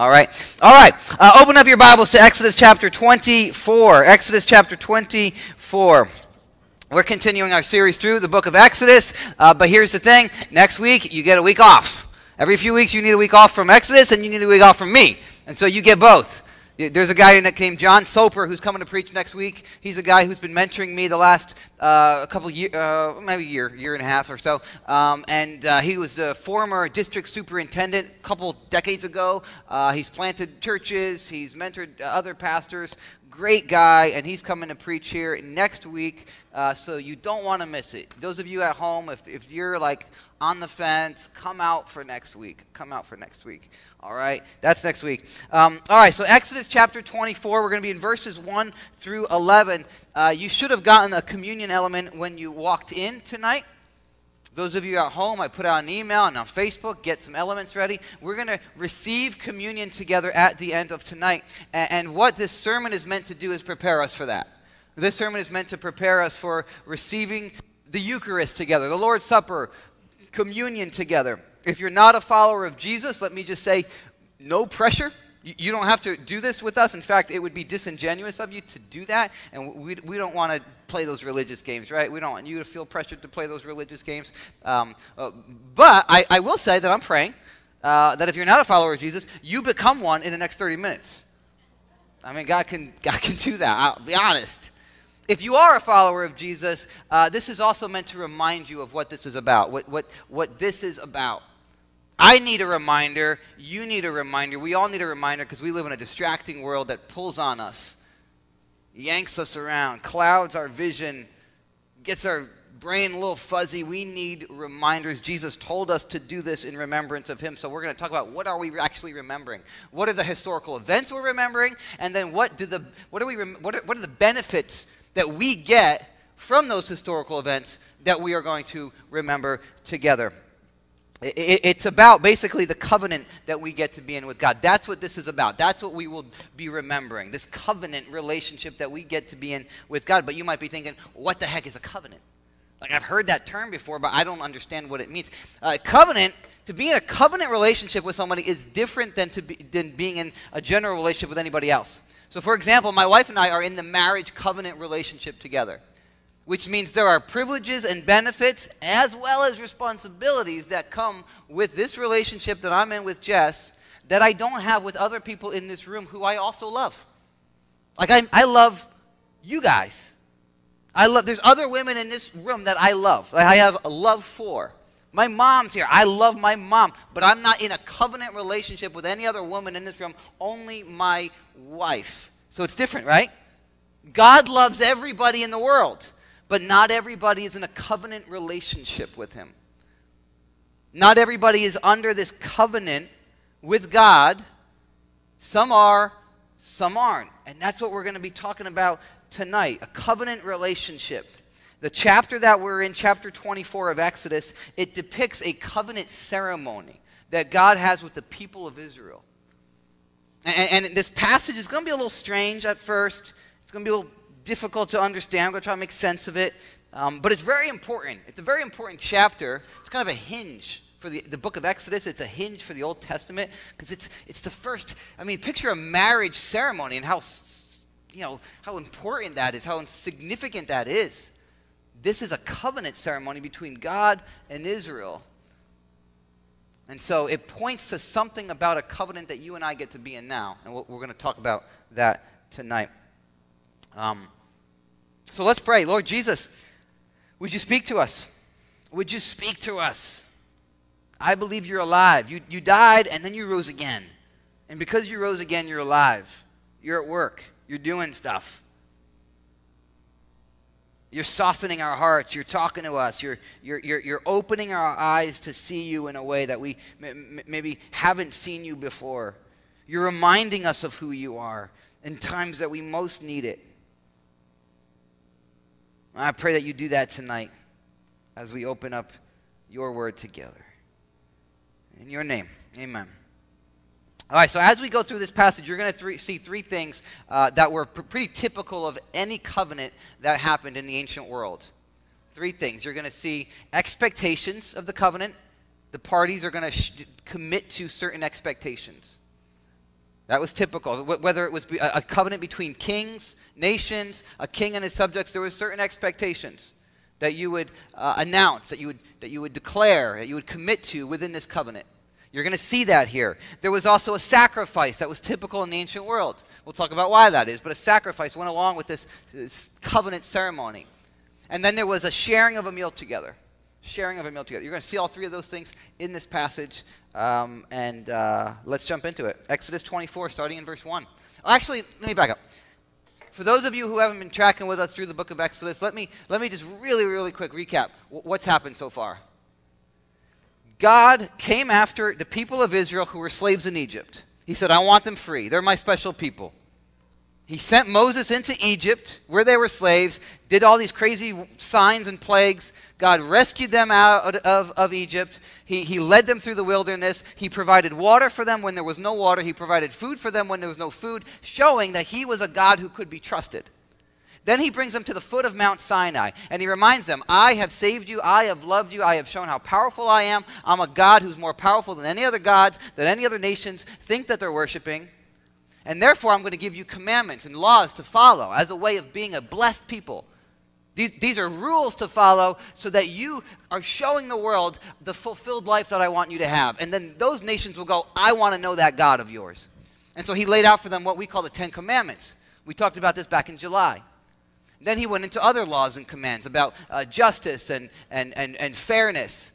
All right. All right. Uh, open up your Bibles to Exodus chapter 24. Exodus chapter 24. We're continuing our series through the book of Exodus, uh, but here's the thing next week, you get a week off. Every few weeks, you need a week off from Exodus, and you need a week off from me. And so you get both. There's a guy named John Soper who's coming to preach next week. He's a guy who's been mentoring me the last uh, couple year, uh, maybe year, year and a half or so. Um, and uh, he was a former district superintendent a couple decades ago. Uh, he's planted churches. He's mentored other pastors. Great guy, and he's coming to preach here next week. Uh, so you don't want to miss it. Those of you at home, if, if you're like on the fence, come out for next week. Come out for next week. All right, that's next week. Um, all right, so Exodus chapter 24, we're going to be in verses 1 through 11. Uh, you should have gotten a communion element when you walked in tonight. Those of you at home, I put out an email and on Facebook, get some elements ready. We're going to receive communion together at the end of tonight. And, and what this sermon is meant to do is prepare us for that. This sermon is meant to prepare us for receiving the Eucharist together, the Lord's Supper, communion together. If you're not a follower of Jesus, let me just say no pressure. You, don't have to do this with us. In fact, it would be disingenuous of you to do that. And we, we don't want to play those religious games, right? We don't want you to feel pressured to play those religious games. Um, uh, but I, I, will say that I'm praying uh, that if you're not a follower of Jesus, you become one in the next 30 minutes. I mean, God can, God can do that. I'll be honest. If you are a follower of Jesus, uh, this is also meant to remind you of what this is about, what, what, what this is about. I need a reminder. You need a reminder. We all need a reminder because we live in a distracting world that pulls on us, yanks us around, clouds our vision, gets our brain a little fuzzy. We need reminders. Jesus told us to do this in remembrance of him. So we're going to talk about what are we actually remembering? What are the historical events we're remembering? And then what do the what are we what are, what are the benefits that we get from those historical events that we are going to remember together? It's about basically the covenant that we get to be in with God. That's what this is about. That's what we will be remembering this covenant relationship that we get to be in with God. But you might be thinking, what the heck is a covenant? Like, I've heard that term before, but I don't understand what it means. Uh, covenant, to be in a covenant relationship with somebody is different than, to be, than being in a general relationship with anybody else. So, for example, my wife and I are in the marriage covenant relationship together which means there are privileges and benefits as well as responsibilities that come with this relationship that I'm in with Jess that I don't have with other people in this room who I also love. Like, I, I love you guys. I love, there's other women in this room that I love, I have a love for. My mom's here. I love my mom, but I'm not in a covenant relationship with any other woman in this room, only my wife. So it's different, right? God loves everybody in the world. But not everybody is in a covenant relationship with Him. Not everybody is under this covenant with God. Some are, some aren't. And that's what we're going to be talking about tonight a covenant relationship. The chapter that we're in, chapter 24 of Exodus, it depicts a covenant ceremony that God has with the people of Israel. And, and this passage is going to be a little strange at first. It's going to be a little difficult to understand. I'm going to try to make sense of it. Um, but it's very important. It's a very important chapter. It's kind of a hinge for the, the book of Exodus. It's a hinge for the Old Testament because it's, it's the first. I mean, picture a marriage ceremony and how, you know, how important that is, how significant that is. This is a covenant ceremony between God and Israel. And so it points to something about a covenant that you and I get to be in now. And we're going to talk about that tonight. Um, so let's pray. Lord Jesus, would you speak to us? Would you speak to us? I believe you're alive. You, you died and then you rose again. And because you rose again, you're alive. You're at work. You're doing stuff. You're softening our hearts. You're talking to us. You're, you're, you're, you're opening our eyes to see you in a way that we m- maybe haven't seen you before. You're reminding us of who you are in times that we most need it. I pray that you do that tonight as we open up your word together. In your name, amen. All right, so as we go through this passage, you're going to see three things uh, that were pr- pretty typical of any covenant that happened in the ancient world. Three things. You're going to see expectations of the covenant. The parties are going to sh- commit to certain expectations. That was typical. Whether it was a covenant between kings, nations, a king and his subjects, there were certain expectations that you would uh, announce, that you would, that you would declare, that you would commit to within this covenant. You're going to see that here. There was also a sacrifice that was typical in the ancient world. We'll talk about why that is, but a sacrifice went along with this, this covenant ceremony. And then there was a sharing of a meal together. Sharing of a meal together. You're going to see all three of those things in this passage. Um, and uh, let's jump into it. Exodus 24, starting in verse 1. Actually, let me back up. For those of you who haven't been tracking with us through the book of Exodus, let me, let me just really, really quick recap what's happened so far. God came after the people of Israel who were slaves in Egypt. He said, I want them free. They're my special people. He sent Moses into Egypt where they were slaves, did all these crazy signs and plagues. God rescued them out of, of Egypt. He, he led them through the wilderness. He provided water for them when there was no water. He provided food for them when there was no food, showing that He was a God who could be trusted. Then he brings them to the foot of Mount Sinai and he reminds them, I have saved you, I have loved you, I have shown how powerful I am. I'm a God who's more powerful than any other gods, that any other nations think that they're worshiping. And therefore, I'm going to give you commandments and laws to follow as a way of being a blessed people. These, these are rules to follow so that you are showing the world the fulfilled life that I want you to have. And then those nations will go, I want to know that God of yours. And so he laid out for them what we call the Ten Commandments. We talked about this back in July. Then he went into other laws and commands about uh, justice and, and, and, and fairness.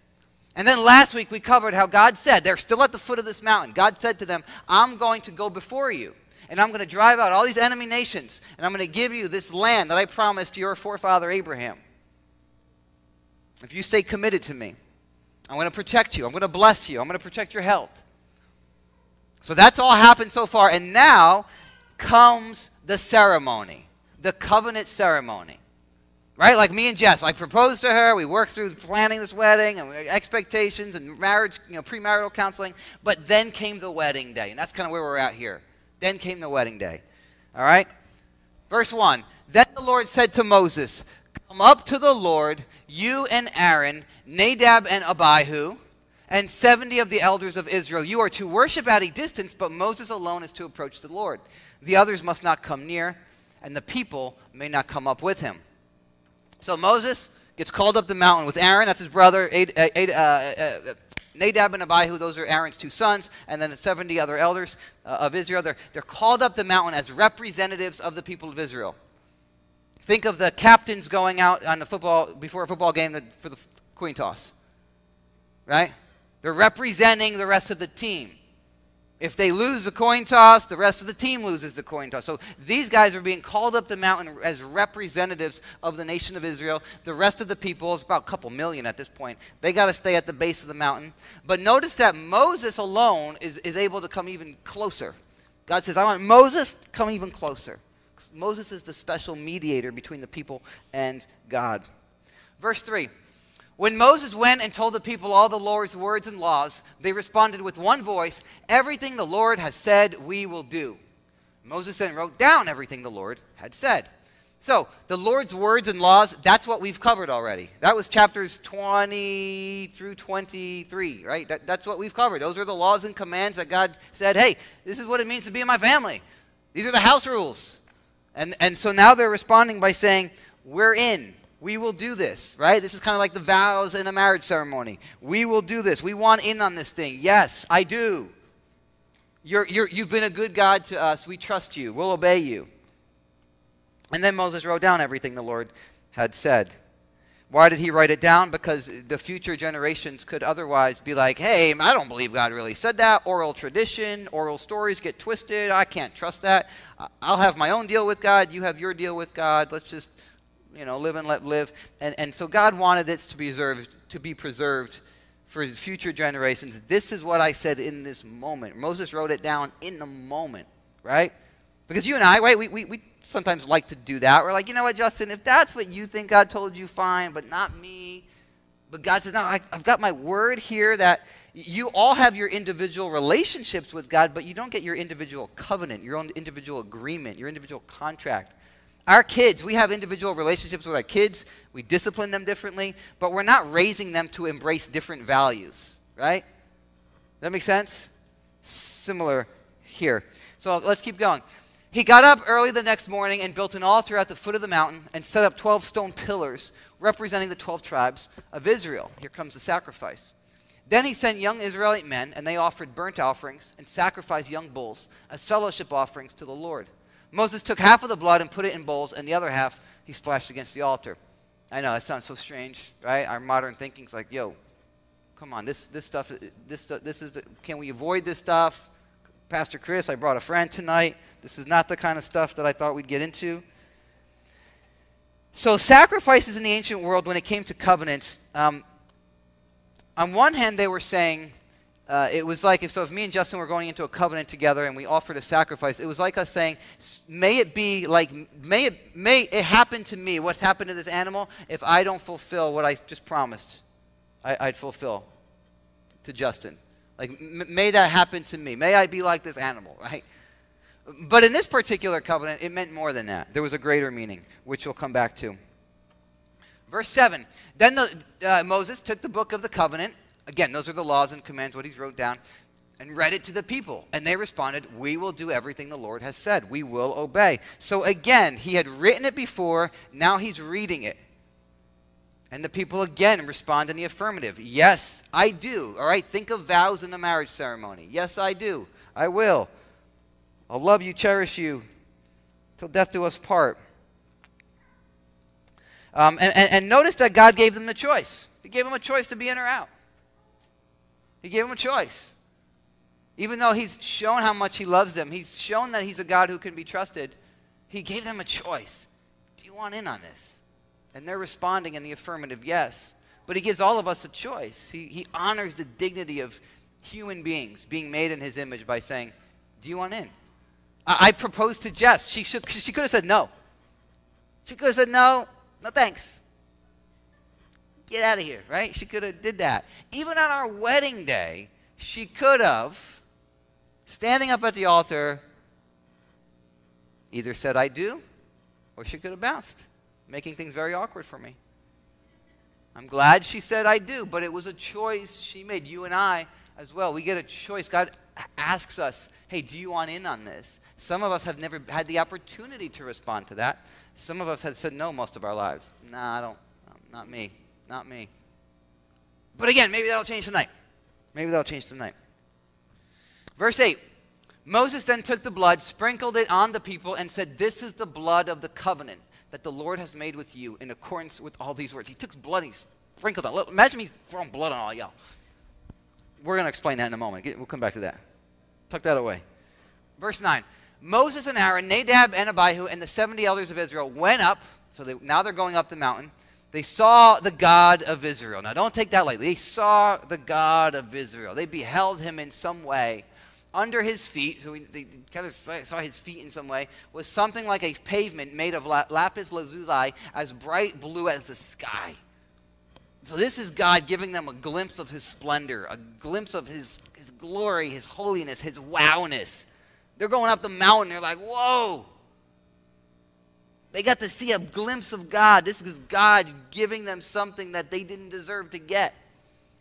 And then last week we covered how God said, they're still at the foot of this mountain. God said to them, I'm going to go before you, and I'm going to drive out all these enemy nations, and I'm going to give you this land that I promised your forefather Abraham. If you stay committed to me, I'm going to protect you. I'm going to bless you. I'm going to protect your health. So that's all happened so far. And now comes the ceremony the covenant ceremony. Right? Like me and Jess, I proposed to her. We worked through planning this wedding and expectations and marriage, you know, premarital counseling. But then came the wedding day. And that's kind of where we're at here. Then came the wedding day. All right? Verse 1 Then the Lord said to Moses, Come up to the Lord, you and Aaron, Nadab and Abihu, and 70 of the elders of Israel. You are to worship at a distance, but Moses alone is to approach the Lord. The others must not come near and the people may not come up with him. So Moses gets called up the mountain with Aaron, that's his brother, uh, uh, uh, Nadab and Abihu, those are Aaron's two sons, and then the 70 other elders uh, of Israel. They're, they're called up the mountain as representatives of the people of Israel. Think of the captains going out on the football before a football game for the coin toss. Right? They're representing the rest of the team. If they lose the coin toss, the rest of the team loses the coin toss. So these guys are being called up the mountain as representatives of the nation of Israel. The rest of the people, it's about a couple million at this point, they got to stay at the base of the mountain. But notice that Moses alone is, is able to come even closer. God says, I want Moses to come even closer. Moses is the special mediator between the people and God. Verse 3 when Moses went and told the people all the Lord's words and laws, they responded with one voice, Everything the Lord has said, we will do. Moses then wrote down everything the Lord had said. So, the Lord's words and laws, that's what we've covered already. That was chapters 20 through 23, right? That, that's what we've covered. Those are the laws and commands that God said, hey, this is what it means to be in my family. These are the house rules. And, and so now they're responding by saying, we're in. We will do this, right? This is kind of like the vows in a marriage ceremony. We will do this. We want in on this thing. Yes, I do. You're, you're, you've been a good God to us. We trust you. We'll obey you. And then Moses wrote down everything the Lord had said. Why did he write it down? Because the future generations could otherwise be like, hey, I don't believe God really said that. Oral tradition, oral stories get twisted. I can't trust that. I'll have my own deal with God. You have your deal with God. Let's just you know, live and let live. And, and so God wanted this to be preserved, to be preserved for future generations. This is what I said in this moment. Moses wrote it down in the moment, right? Because you and I, right, we, we, we sometimes like to do that. We're like, you know what, Justin, if that's what you think God told you, fine, but not me. But God says, no, I, I've got my word here that you all have your individual relationships with God, but you don't get your individual covenant, your own individual agreement, your individual contract. Our kids, we have individual relationships with our kids. We discipline them differently, but we're not raising them to embrace different values, right? That make sense? Similar here. So let's keep going. He got up early the next morning and built an altar at the foot of the mountain and set up 12 stone pillars representing the 12 tribes of Israel. Here comes the sacrifice. Then he sent young Israelite men, and they offered burnt offerings and sacrificed young bulls as fellowship offerings to the Lord. Moses took half of the blood and put it in bowls, and the other half he splashed against the altar. I know that sounds so strange, right? Our modern thinking's like, yo, come on, this, this stuff, this, this is, the, can we avoid this stuff? Pastor Chris, I brought a friend tonight. This is not the kind of stuff that I thought we'd get into. So, sacrifices in the ancient world, when it came to covenants, um, on one hand, they were saying, uh, it was like if so if me and Justin were going into a covenant together and we offered a sacrifice, it was like us saying, "May it be like may it may it happen to me what's happened to this animal if I don't fulfill what I just promised, I, would fulfill to Justin. Like may that happen to me. May I be like this animal, right? But in this particular covenant, it meant more than that. There was a greater meaning, which we'll come back to. Verse 7 Then the, uh, Moses took the book of the covenant. Again, those are the laws and commands, what he's wrote down, and read it to the people. And they responded, We will do everything the Lord has said. We will obey. So again, he had written it before. Now he's reading it. And the people again respond in the affirmative. Yes, I do. All right, think of vows in a marriage ceremony. Yes, I do. I will. I'll love you, cherish you, till death do us part. Um, and, and, and notice that God gave them the choice. He gave them a choice to be in or out. He gave them a choice. Even though He's shown how much He loves them, He's shown that He's a God who can be trusted, He gave them a choice. Do you want in on this? And they're responding in the affirmative, yes. But He gives all of us a choice. He, he honors the dignity of human beings being made in His image by saying, Do you want in? I, I proposed to Jess. She, should, she could have said no. She could have said, No, no thanks. Get out of here, right? She could have did that. Even on our wedding day, she could have, standing up at the altar, either said, I do, or she could have bounced, making things very awkward for me. I'm glad she said I do, but it was a choice she made, you and I as well. We get a choice. God asks us, hey, do you want in on this? Some of us have never had the opportunity to respond to that. Some of us have said no most of our lives. Nah, I don't, not me, not me. But again, maybe that'll change tonight. Maybe that'll change tonight. Verse 8 Moses then took the blood, sprinkled it on the people, and said, This is the blood of the covenant that the Lord has made with you in accordance with all these words. He took blood and he sprinkled it. Imagine me throwing blood on all y'all. We're going to explain that in a moment. We'll come back to that. Tuck that away. Verse 9 Moses and Aaron, Nadab and Abihu, and the 70 elders of Israel went up. So they, now they're going up the mountain. They saw the God of Israel. Now, don't take that lightly. They saw the God of Israel. They beheld him in some way. Under his feet, so we, they kind of saw his feet in some way, was something like a pavement made of lapis lazuli, as bright blue as the sky. So, this is God giving them a glimpse of his splendor, a glimpse of his, his glory, his holiness, his wowness. They're going up the mountain. They're like, whoa. They got to see a glimpse of God. This is God giving them something that they didn't deserve to get.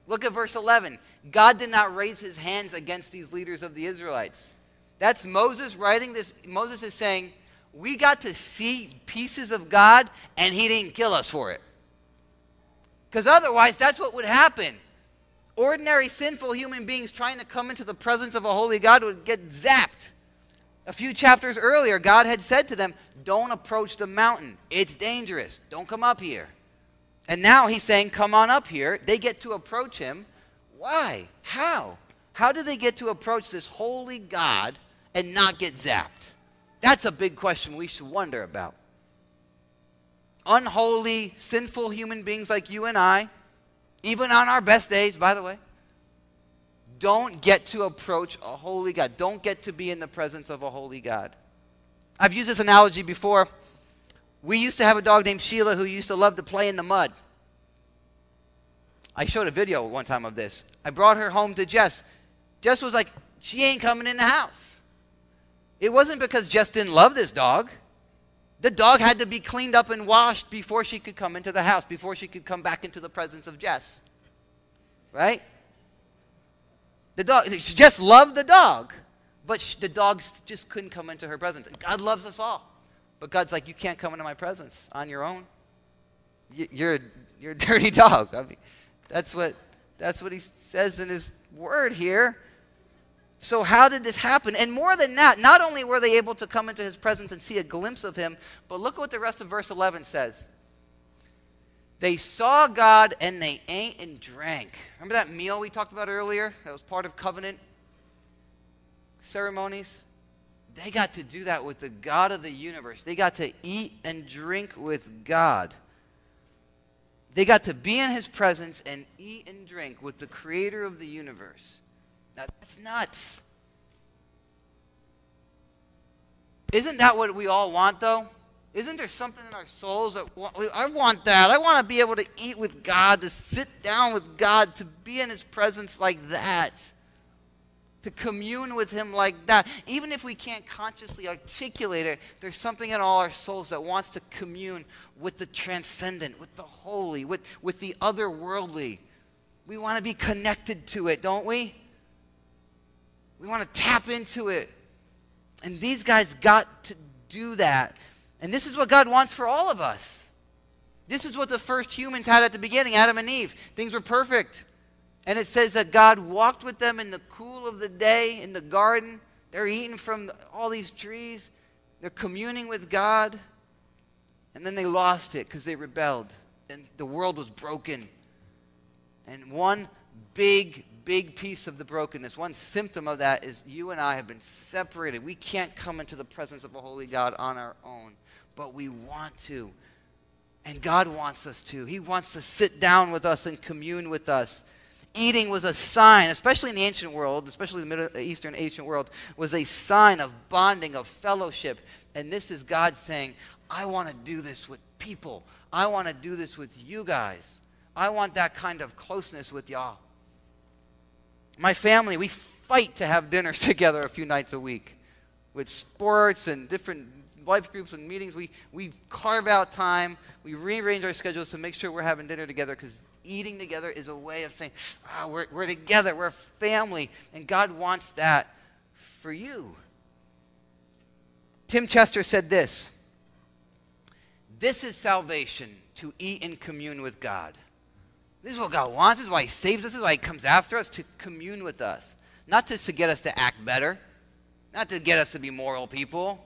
Look at verse 11. God did not raise his hands against these leaders of the Israelites. That's Moses writing this. Moses is saying, We got to see pieces of God, and he didn't kill us for it. Because otherwise, that's what would happen. Ordinary sinful human beings trying to come into the presence of a holy God would get zapped. A few chapters earlier, God had said to them, Don't approach the mountain. It's dangerous. Don't come up here. And now he's saying, Come on up here. They get to approach him. Why? How? How do they get to approach this holy God and not get zapped? That's a big question we should wonder about. Unholy, sinful human beings like you and I, even on our best days, by the way, don't get to approach a holy God. Don't get to be in the presence of a holy God. I've used this analogy before. We used to have a dog named Sheila who used to love to play in the mud. I showed a video one time of this. I brought her home to Jess. Jess was like, she ain't coming in the house. It wasn't because Jess didn't love this dog. The dog had to be cleaned up and washed before she could come into the house, before she could come back into the presence of Jess. Right? The dog, she just loved the dog. but sh- the dogs just couldn't come into her presence. God loves us all. But God's like, you can't come into my presence on your own. You're, you're a dirty dog. I mean, that's, what, that's what he says in his word here. So, how did this happen? And more than that, not only were they able to come into his presence and see a glimpse of him, but look what the rest of verse 11 says. They saw God and they ate and drank. Remember that meal we talked about earlier? That was part of covenant ceremonies? They got to do that with the God of the universe. They got to eat and drink with God. They got to be in his presence and eat and drink with the creator of the universe. Now, that's nuts. Isn't that what we all want, though? Isn't there something in our souls that I want that? I want to be able to eat with God, to sit down with God, to be in His presence like that, to commune with Him like that. Even if we can't consciously articulate it, there's something in all our souls that wants to commune with the transcendent, with the holy, with, with the otherworldly. We want to be connected to it, don't we? We want to tap into it. And these guys got to do that. And this is what God wants for all of us. This is what the first humans had at the beginning Adam and Eve. Things were perfect. And it says that God walked with them in the cool of the day in the garden. They're eating from all these trees, they're communing with God. And then they lost it because they rebelled. And the world was broken. And one big, big piece of the brokenness, one symptom of that is you and I have been separated. We can't come into the presence of a holy God on our own but we want to. And God wants us to. He wants to sit down with us and commune with us. Eating was a sign, especially in the ancient world, especially the Middle Eastern ancient world, was a sign of bonding, of fellowship. And this is God saying, I want to do this with people. I want to do this with you guys. I want that kind of closeness with y'all. My family, we fight to have dinners together a few nights a week with sports and different life groups and meetings, we, we carve out time, we rearrange our schedules to make sure we're having dinner together because eating together is a way of saying, ah, we're, we're together, we're family, and God wants that for you. Tim Chester said this This is salvation to eat and commune with God. This is what God wants. This is why He saves us. This is why He comes after us to commune with us. Not just to get us to act better, not to get us to be moral people,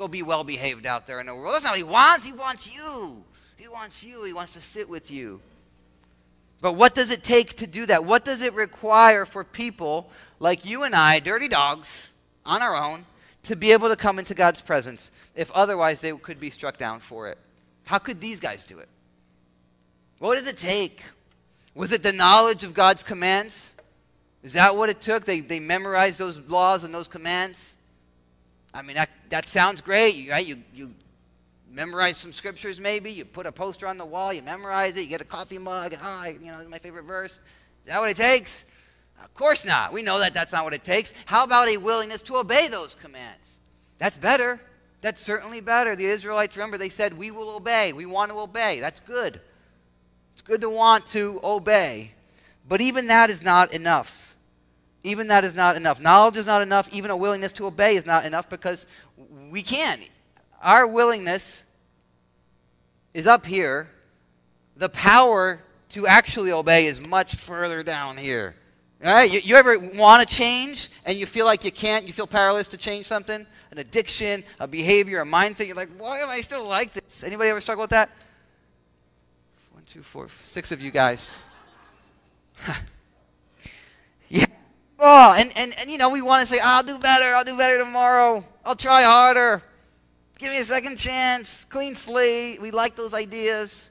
go be well behaved out there in the world. That's not what he wants. He wants you. He wants you. He wants to sit with you. But what does it take to do that? What does it require for people like you and I, dirty dogs, on our own, to be able to come into God's presence if otherwise they could be struck down for it? How could these guys do it? What does it take? Was it the knowledge of God's commands? Is that what it took? They, they memorized those laws and those commands? I mean, that, that sounds great, right? You, you memorize some scriptures maybe, you put a poster on the wall, you memorize it, you get a coffee mug, you know, my favorite verse. Is that what it takes? Of course not. We know that that's not what it takes. How about a willingness to obey those commands? That's better. That's certainly better. The Israelites, remember, they said, We will obey. We want to obey. That's good. It's good to want to obey. But even that is not enough. Even that is not enough. Knowledge is not enough. Even a willingness to obey is not enough because we can't. Our willingness is up here. The power to actually obey is much further down here. All right? You, you ever want to change and you feel like you can't? You feel powerless to change something? An addiction, a behavior, a mindset. You're like, why am I still like this? Anybody ever struggle with that? One, two, four, six of you guys. yeah. Oh, and, and, and you know, we want to say, I'll do better, I'll do better tomorrow, I'll try harder, give me a second chance, clean slate. We like those ideas.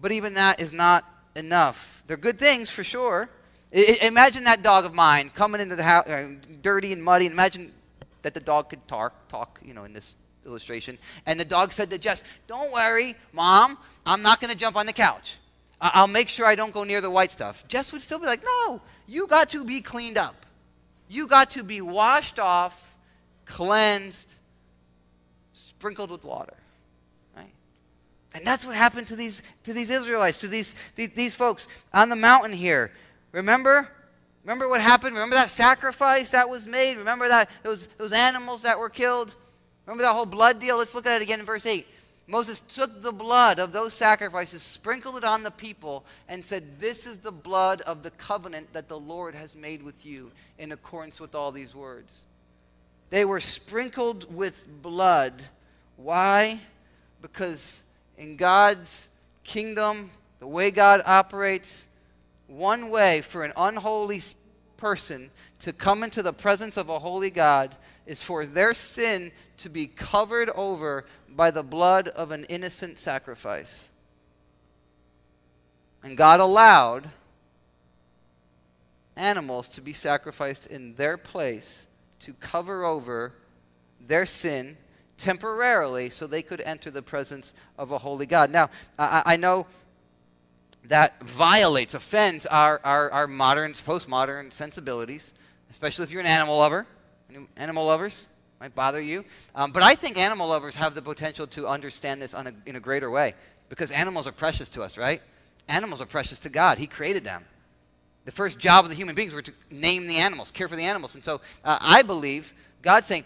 But even that is not enough. They're good things for sure. I, imagine that dog of mine coming into the house, uh, dirty and muddy. Imagine that the dog could talk, talk, you know, in this illustration. And the dog said to Jess, Don't worry, Mom, I'm not going to jump on the couch. I'll make sure I don't go near the white stuff. Jess would still be like, No, you got to be cleaned up. You got to be washed off, cleansed, sprinkled with water. Right? And that's what happened to these, to these Israelites, to these, these, these folks on the mountain here. Remember? Remember what happened? Remember that sacrifice that was made? Remember that those, those animals that were killed? Remember that whole blood deal? Let's look at it again in verse 8. Moses took the blood of those sacrifices, sprinkled it on the people, and said, This is the blood of the covenant that the Lord has made with you in accordance with all these words. They were sprinkled with blood. Why? Because in God's kingdom, the way God operates, one way for an unholy person to come into the presence of a holy God is for their sin to be covered over by the blood of an innocent sacrifice. And God allowed animals to be sacrificed in their place to cover over their sin temporarily so they could enter the presence of a holy God. Now, I, I know that violates, offends our, our, our modern, postmodern sensibilities, especially if you're an animal lover. Animal lovers? Might bother you. Um, but I think animal lovers have the potential to understand this a, in a greater way because animals are precious to us, right? Animals are precious to God. He created them. The first job of the human beings were to name the animals, care for the animals. And so uh, I believe God's saying,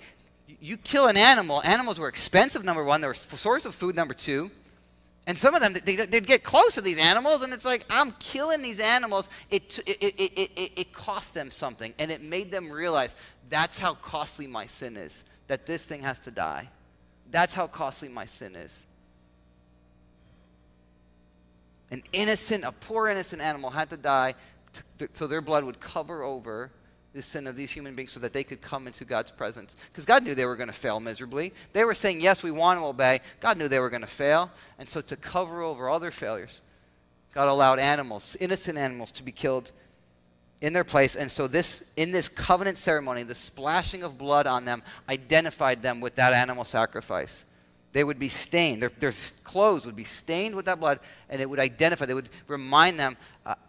you kill an animal. Animals were expensive, number one. They were a source of food, number two. And some of them, they, would get close to these animals, and it's like, I'm killing these animals. It, it, it, it, it cost them something, and it made them realize that's how costly my sin is, that this thing has to die. That's how costly my sin is. An innocent, a poor innocent animal had to die so their blood would cover over the sin of these human beings so that they could come into God's presence. Because God knew they were going to fail miserably. They were saying, Yes, we want to obey. God knew they were going to fail. And so, to cover over all their failures, God allowed animals, innocent animals, to be killed in their place. And so, this, in this covenant ceremony, the splashing of blood on them identified them with that animal sacrifice. They would be stained. Their, their clothes would be stained with that blood, and it would identify, they would remind them,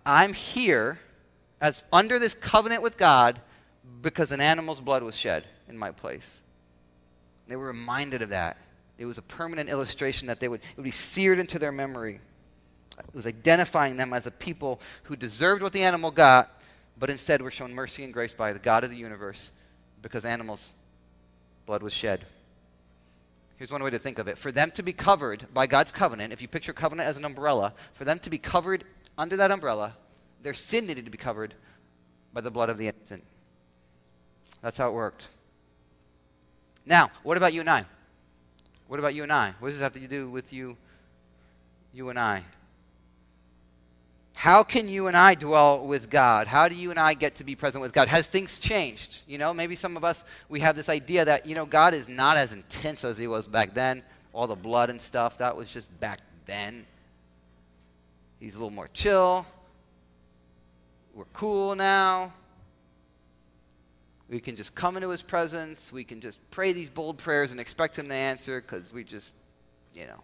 I'm here as under this covenant with God because an animal's blood was shed in my place. They were reminded of that. It was a permanent illustration that they would, it would be seared into their memory. It was identifying them as a people who deserved what the animal got, but instead were shown mercy and grace by the God of the universe because animals' blood was shed. Here's one way to think of it. For them to be covered by God's covenant, if you picture covenant as an umbrella, for them to be covered under that umbrella their sin needed to be covered by the blood of the innocent. That's how it worked. Now, what about you and I? What about you and I? What does this have to do with you, you and I? How can you and I dwell with God? How do you and I get to be present with God? Has things changed? You know, maybe some of us, we have this idea that, you know, God is not as intense as he was back then. All the blood and stuff, that was just back then. He's a little more chill we're cool now. We can just come into his presence. We can just pray these bold prayers and expect him to answer because we just, you know,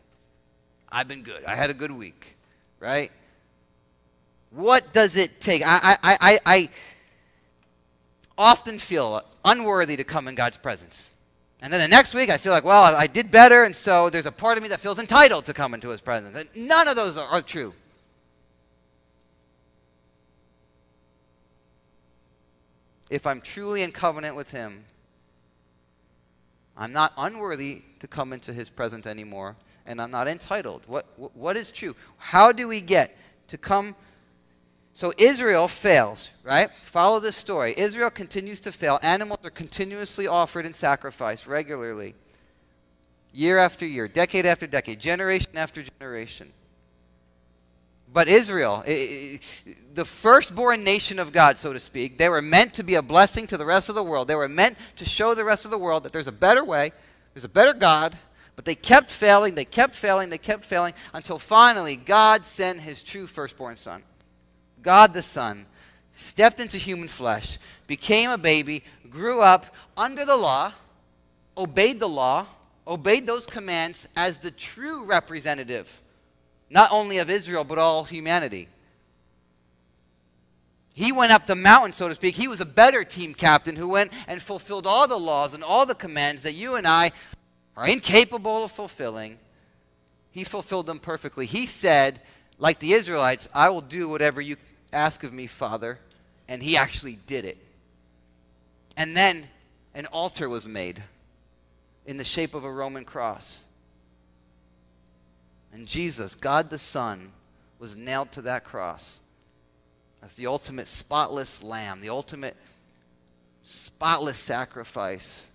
I've been good. I had a good week, right? What does it take? I, I, I, I often feel unworthy to come in God's presence. And then the next week, I feel like, well, I did better, and so there's a part of me that feels entitled to come into his presence. And none of those are, are true. If I'm truly in covenant with Him, I'm not unworthy to come into His presence anymore, and I'm not entitled. What, what is true? How do we get to come? So Israel fails, right? Follow this story. Israel continues to fail. Animals are continuously offered in sacrifice regularly, year after year, decade after decade, generation after generation. But Israel, the firstborn nation of God, so to speak, they were meant to be a blessing to the rest of the world. They were meant to show the rest of the world that there's a better way, there's a better God, but they kept failing, they kept failing, they kept failing until finally God sent his true firstborn son. God the Son stepped into human flesh, became a baby, grew up under the law, obeyed the law, obeyed those commands as the true representative not only of Israel, but all humanity. He went up the mountain, so to speak. He was a better team captain who went and fulfilled all the laws and all the commands that you and I are incapable of fulfilling. He fulfilled them perfectly. He said, like the Israelites, I will do whatever you ask of me, Father. and he actually did it. And then an altar was made in the shape of a Roman cross. And Jesus, God the Son, was nailed to that cross as the ultimate spotless lamb, the ultimate spotless sacrifice.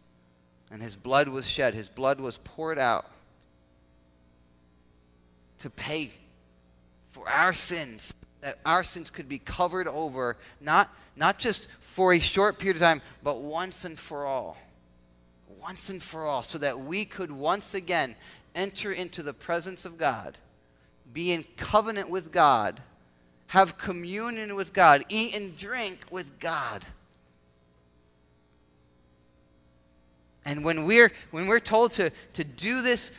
And his blood was shed, his blood was poured out to pay for our sins, that our sins could be covered over, not, not just for a short period of time, but once and for all. Once and for all, so that we could once again enter into the presence of God, be in covenant with God, have communion with God, eat and drink with God. And when we're, when we're told to, to do this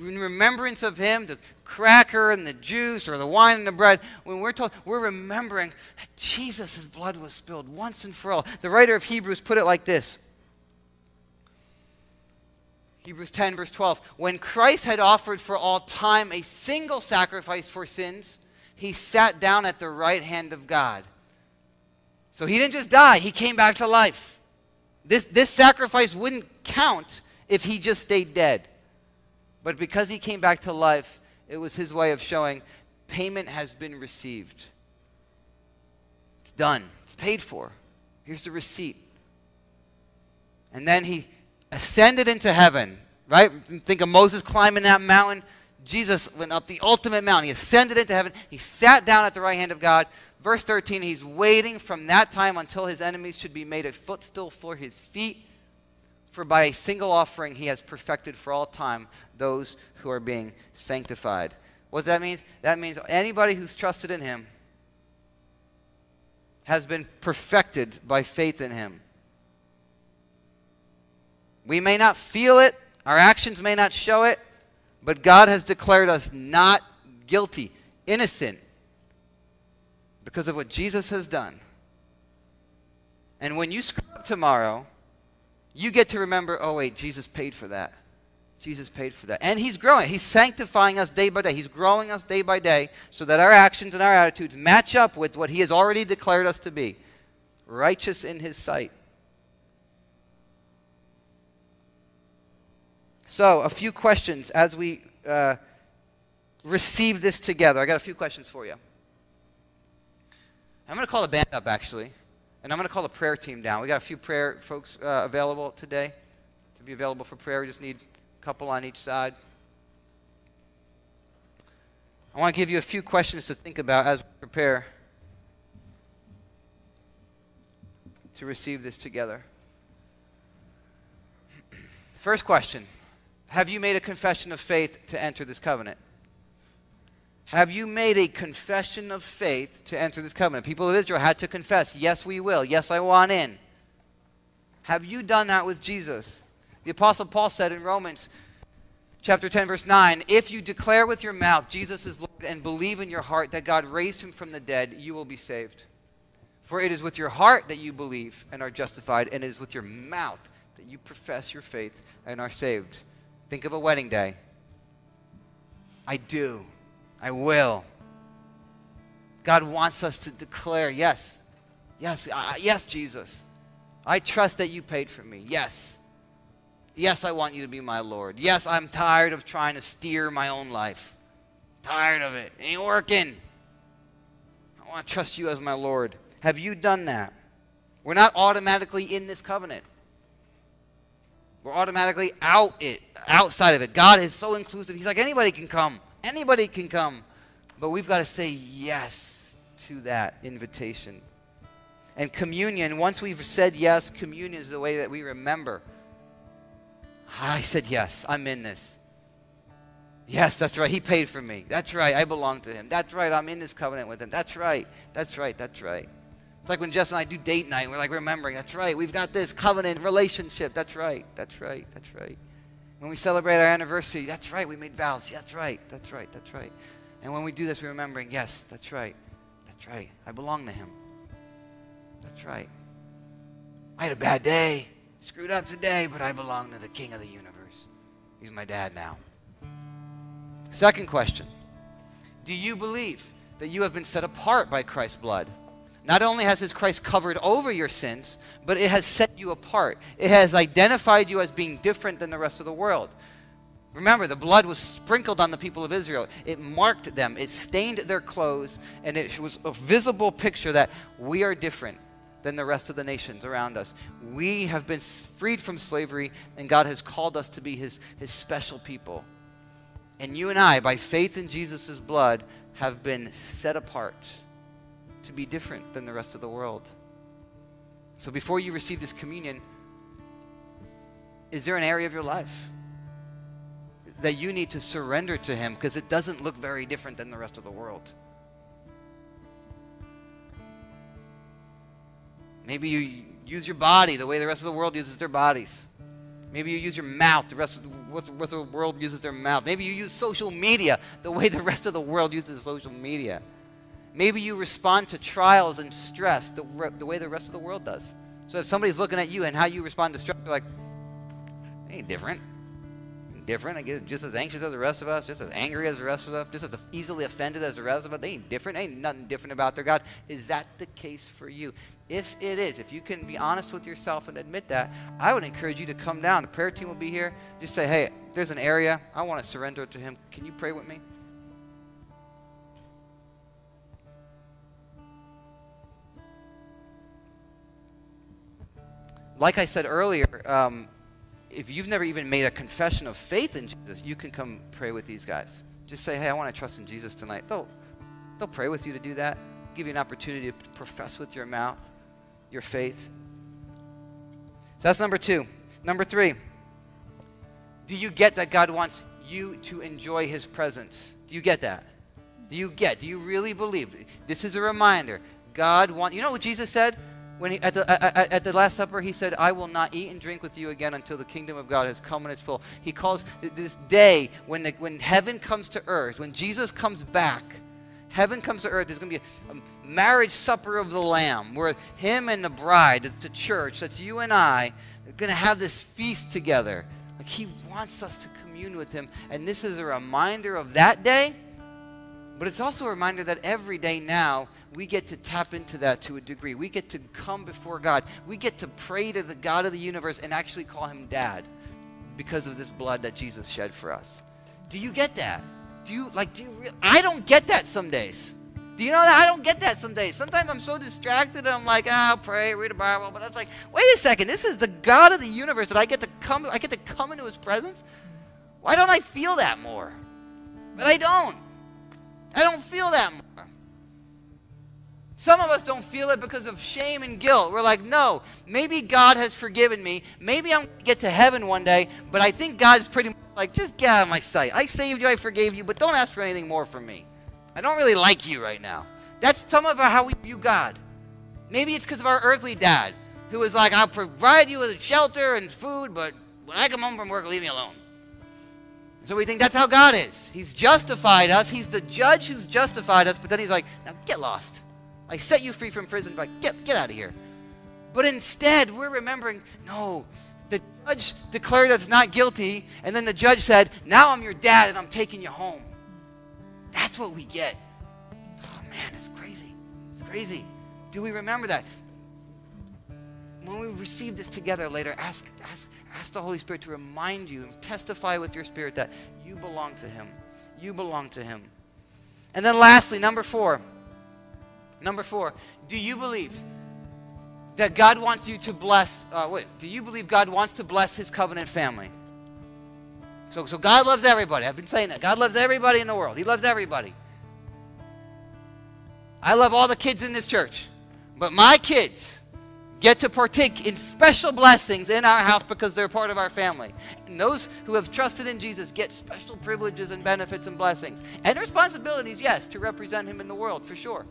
in remembrance of Him, the cracker and the juice or the wine and the bread, when we're told, we're remembering that Jesus' blood was spilled once and for all. The writer of Hebrews put it like this Hebrews 10, verse 12. When Christ had offered for all time a single sacrifice for sins, he sat down at the right hand of God. So he didn't just die, he came back to life. This, this sacrifice wouldn't count if he just stayed dead. But because he came back to life, it was his way of showing payment has been received. It's done, it's paid for. Here's the receipt. And then he ascended into heaven, right? Think of Moses climbing that mountain. Jesus went up the ultimate mountain. He ascended into heaven. He sat down at the right hand of God. Verse 13, he's waiting from that time until his enemies should be made a footstool for his feet. For by a single offering he has perfected for all time those who are being sanctified. What does that mean? That means anybody who's trusted in him has been perfected by faith in him. We may not feel it, our actions may not show it, but God has declared us not guilty, innocent, because of what Jesus has done. And when you screw up tomorrow, you get to remember oh, wait, Jesus paid for that. Jesus paid for that. And He's growing. He's sanctifying us day by day. He's growing us day by day so that our actions and our attitudes match up with what He has already declared us to be righteous in His sight. So, a few questions as we uh, receive this together. I got a few questions for you. I'm going to call the band up, actually, and I'm going to call the prayer team down. We got a few prayer folks uh, available today to be available for prayer. We just need a couple on each side. I want to give you a few questions to think about as we prepare to receive this together. First question have you made a confession of faith to enter this covenant? Have you made a confession of faith to enter this covenant? People of Israel had to confess, yes, we will. Yes, I want in. Have you done that with Jesus? The Apostle Paul said in Romans chapter 10, verse 9 If you declare with your mouth Jesus is Lord and believe in your heart that God raised him from the dead, you will be saved. For it is with your heart that you believe and are justified, and it is with your mouth that you profess your faith and are saved. Think of a wedding day. I do. I will. God wants us to declare, yes, yes, uh, yes, Jesus. I trust that you paid for me. Yes. Yes, I want you to be my Lord. Yes, I'm tired of trying to steer my own life. Tired of it ain't working. I want to trust you as my Lord. Have you done that? We're not automatically in this covenant. We're automatically out it, outside of it. God is so inclusive. He's like anybody can come. Anybody can come. But we've got to say yes to that invitation. And communion, once we've said yes, communion is the way that we remember. I said yes, I'm in this. Yes, that's right. He paid for me. That's right. I belong to him. That's right. I'm in this covenant with him. That's right. That's right. That's right. It's like when Jess and I do date night, we're like remembering, that's right, we've got this covenant relationship. That's right, that's right, that's right. When we celebrate our anniversary, that's right, we made vows. That's right, that's right, that's right. And when we do this, we're remembering, yes, that's right, that's right. I belong to him. That's right. I had a bad day, screwed up today, but I belong to the king of the universe. He's my dad now. Second question Do you believe that you have been set apart by Christ's blood? Not only has his Christ covered over your sins, but it has set you apart. It has identified you as being different than the rest of the world. Remember, the blood was sprinkled on the people of Israel. It marked them, it stained their clothes, and it was a visible picture that we are different than the rest of the nations around us. We have been freed from slavery, and God has called us to be his, his special people. And you and I, by faith in Jesus' blood, have been set apart to be different than the rest of the world. So before you receive this communion, is there an area of your life that you need to surrender to Him because it doesn't look very different than the rest of the world? Maybe you use your body the way the rest of the world uses their bodies. Maybe you use your mouth the rest of what the world uses their mouth. Maybe you use social media the way the rest of the world uses social media. Maybe you respond to trials and stress the, the way the rest of the world does. So if somebody's looking at you and how you respond to stress, you're like, ain't different. Different. I get just as anxious as the rest of us, just as angry as the rest of us, just as easily offended as the rest of us. They ain't different. Ain't nothing different about their God. Is that the case for you? If it is, if you can be honest with yourself and admit that, I would encourage you to come down. The prayer team will be here. Just say, hey, there's an area. I want to surrender to Him. Can you pray with me? Like I said earlier, um, if you've never even made a confession of faith in Jesus, you can come pray with these guys. Just say, hey, I want to trust in Jesus tonight. They'll, they'll pray with you to do that, give you an opportunity to profess with your mouth your faith. So that's number two. Number three, do you get that God wants you to enjoy his presence? Do you get that? Do you get? Do you really believe? This is a reminder. God wants, you know what Jesus said? When he, at, the, at, at, the Last Supper, he said, I will not eat and drink with you again until the kingdom of God has come in its full. He calls this day when, the, when heaven comes to earth, when Jesus comes back, heaven comes to earth, there's going to be a, marriage supper of the Lamb where him and the bride, the church, that's you and I, are going to have this feast together. Like he wants us to commune with him. And this is a reminder of that day, but it's also a reminder that every day now we get to tap into that to a degree. We get to come before God. We get to pray to the God of the universe and actually call him dad because of this blood that Jesus shed for us. Do you get that? Do you like do you re- I don't get that some days. Do you know that? I don't get that some days. Sometimes I'm so distracted I'm like, ah, I'll pray, read a Bible, but it's like, wait a second, this is the God of the universe that I get to come I get to come into his presence? Why don't I feel that more? But I don't. I don't feel that more. Some of us don't feel it because of shame and guilt. We're like, no, maybe God has forgiven me. Maybe I'm going to get to heaven one day, but I think God's pretty much like, just get out of my sight. I saved you, I forgave you, but don't ask for anything more from me. I don't really like you right now. That's some of how we view God. Maybe it's because of our earthly dad, who was like, I'll provide you with shelter and food, but when I come home from work, leave me alone. So we think that's how God is. He's justified us. He's the judge who's justified us, but then he's like, now get lost. I set you free from prison, but get, get out of here. But instead, we're remembering no, the judge declared us not guilty, and then the judge said, Now I'm your dad and I'm taking you home. That's what we get. Oh man, it's crazy. It's crazy. Do we remember that? When we receive this together later, ask, ask, ask the Holy Spirit to remind you and testify with your spirit that you belong to Him. You belong to Him. And then lastly, number four. Number four, do you believe that God wants you to bless, uh, wait, do you believe God wants to bless his covenant family? So, so God loves everybody. I've been saying that. God loves everybody in the world. He loves everybody. I love all the kids in this church. But my kids get to partake in special blessings in our house because they're part of our family. And those who have trusted in Jesus get special privileges and benefits and blessings. And responsibilities, yes, to represent him in the world, for sure.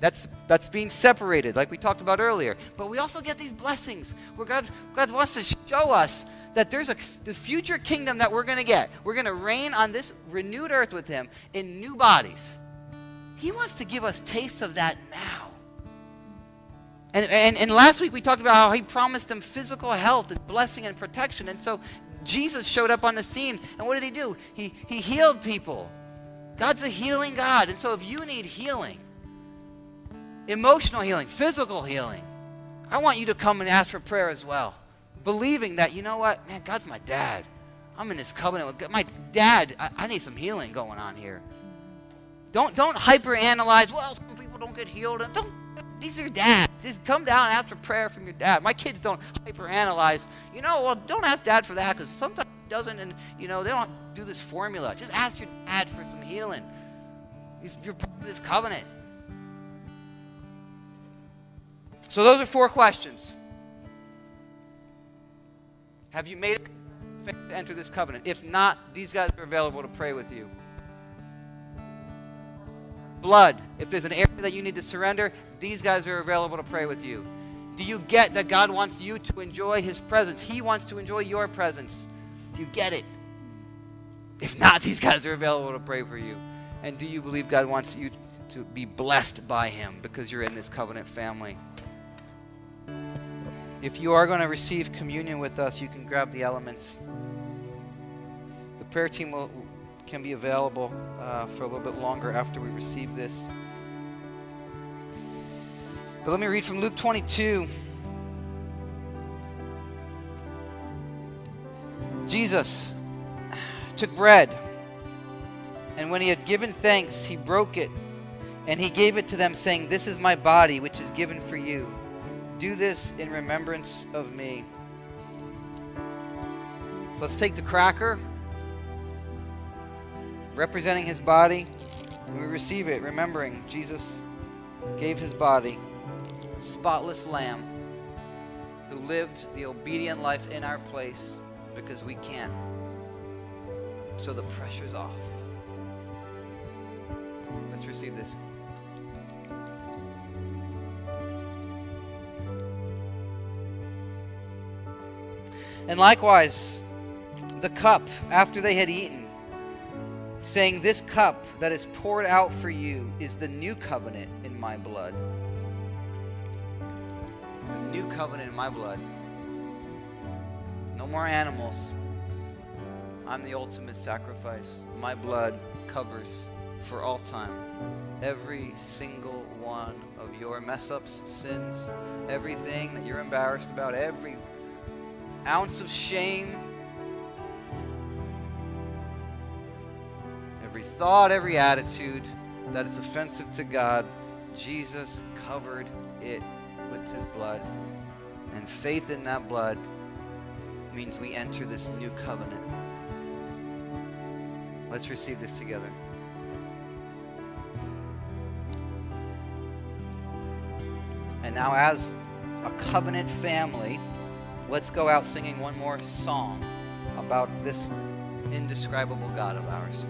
That's, that's being separated, like we talked about earlier. But we also get these blessings where God, God wants to show us that there's a the future kingdom that we're going to get. We're going to reign on this renewed earth with Him in new bodies. He wants to give us taste of that now. And, and, and last week we talked about how He promised them physical health and blessing and protection. And so Jesus showed up on the scene. And what did He do? He, he healed people. God's a healing God. And so if you need healing, emotional healing, physical healing. I want you to come and ask for prayer as well. Believing that, you know what, man, God's my dad. I'm in this covenant with God. My dad, I, I need some healing going on here. Don't don't hyperanalyze. Well, some people don't get healed. Don't, these are your dad. Just come down and ask for prayer from your dad. My kids don't hyperanalyze. You know, well, don't ask dad for that because sometimes he doesn't, and you know they don't do this formula. Just ask your dad for some healing. You're part of this covenant. So those are four questions. Have you made it to enter this covenant? If not, these guys are available to pray with you. Blood. If there's an area that you need to surrender, these guys are available to pray with you. Do you get that God wants you to enjoy His presence? He wants to enjoy your presence. Do you get it? If not, these guys are available to pray for you. And do you believe God wants you to be blessed by Him because you're in this covenant family? If you are going to receive communion with us, you can grab the elements. The prayer team will, can be available uh, for a little bit longer after we receive this. But let me read from Luke 22. Jesus took bread, and when he had given thanks, he broke it, and he gave it to them, saying, This is my body, which is given for you. Do this in remembrance of me. So let's take the cracker, representing his body, and we receive it, remembering Jesus gave his body, spotless lamb, who lived the obedient life in our place because we can. So the pressure's off. Let's receive this. And likewise, the cup after they had eaten, saying, This cup that is poured out for you is the new covenant in my blood. The new covenant in my blood. No more animals. I'm the ultimate sacrifice. My blood covers for all time every single one of your mess ups, sins, everything that you're embarrassed about, every ounce of shame, every thought, every attitude that is offensive to God, Jesus covered it with his blood. And faith in that blood means we enter this new covenant. Let's receive this together. And now, as a covenant family, let's go out singing one more song about this indescribable God of ours.